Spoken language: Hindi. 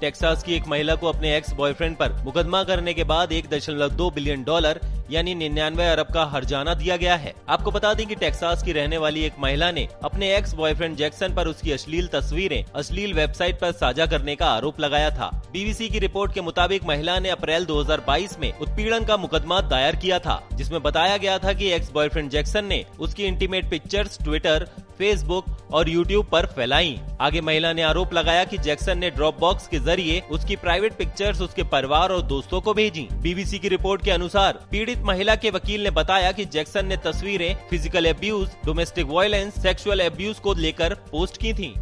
टेक्सास की एक महिला को अपने एक्स बॉयफ्रेंड पर मुकदमा करने के बाद एक दशमलव दो बिलियन डॉलर, यानी निन्यानवे अरब का हरजाना दिया गया है। आपको बता दें कि टेक्सास की रहने वाली एक महिला ने अपने एक्स बॉयफ्रेंड जैक्सन पर उसकी अश्लील तस्वीरें, अश्लील वेबसाइट पर साझा करने का आरोप लगाया था। बीबीसी की रिपोर्ट के मुताबिक महिला ने अप्रैल 2022 में उत्पीड़न का मुकदमा दायर किया था, जिसमें बताया गया था कि एक्स बॉयफ्रेंड जैक्सन ने उसकी इंटीमेट पिक्चर्स ट्विटर फेसबुक और यूट्यूब पर फैलाई। आगे महिला ने आरोप लगाया कि जैक्सन ने ड्रॉप बॉक्स के ज़रिए उसकी प्राइवेट पिक्चर्स उसके परिवार और दोस्तों को भेजी। बीबीसी की रिपोर्ट के अनुसार, पीड़ित महिला के वकील ने बताया कि जैक्सन ने तस्वीरें physical abuse domestic violence sexual abuse को लेकर पोस्ट की थी।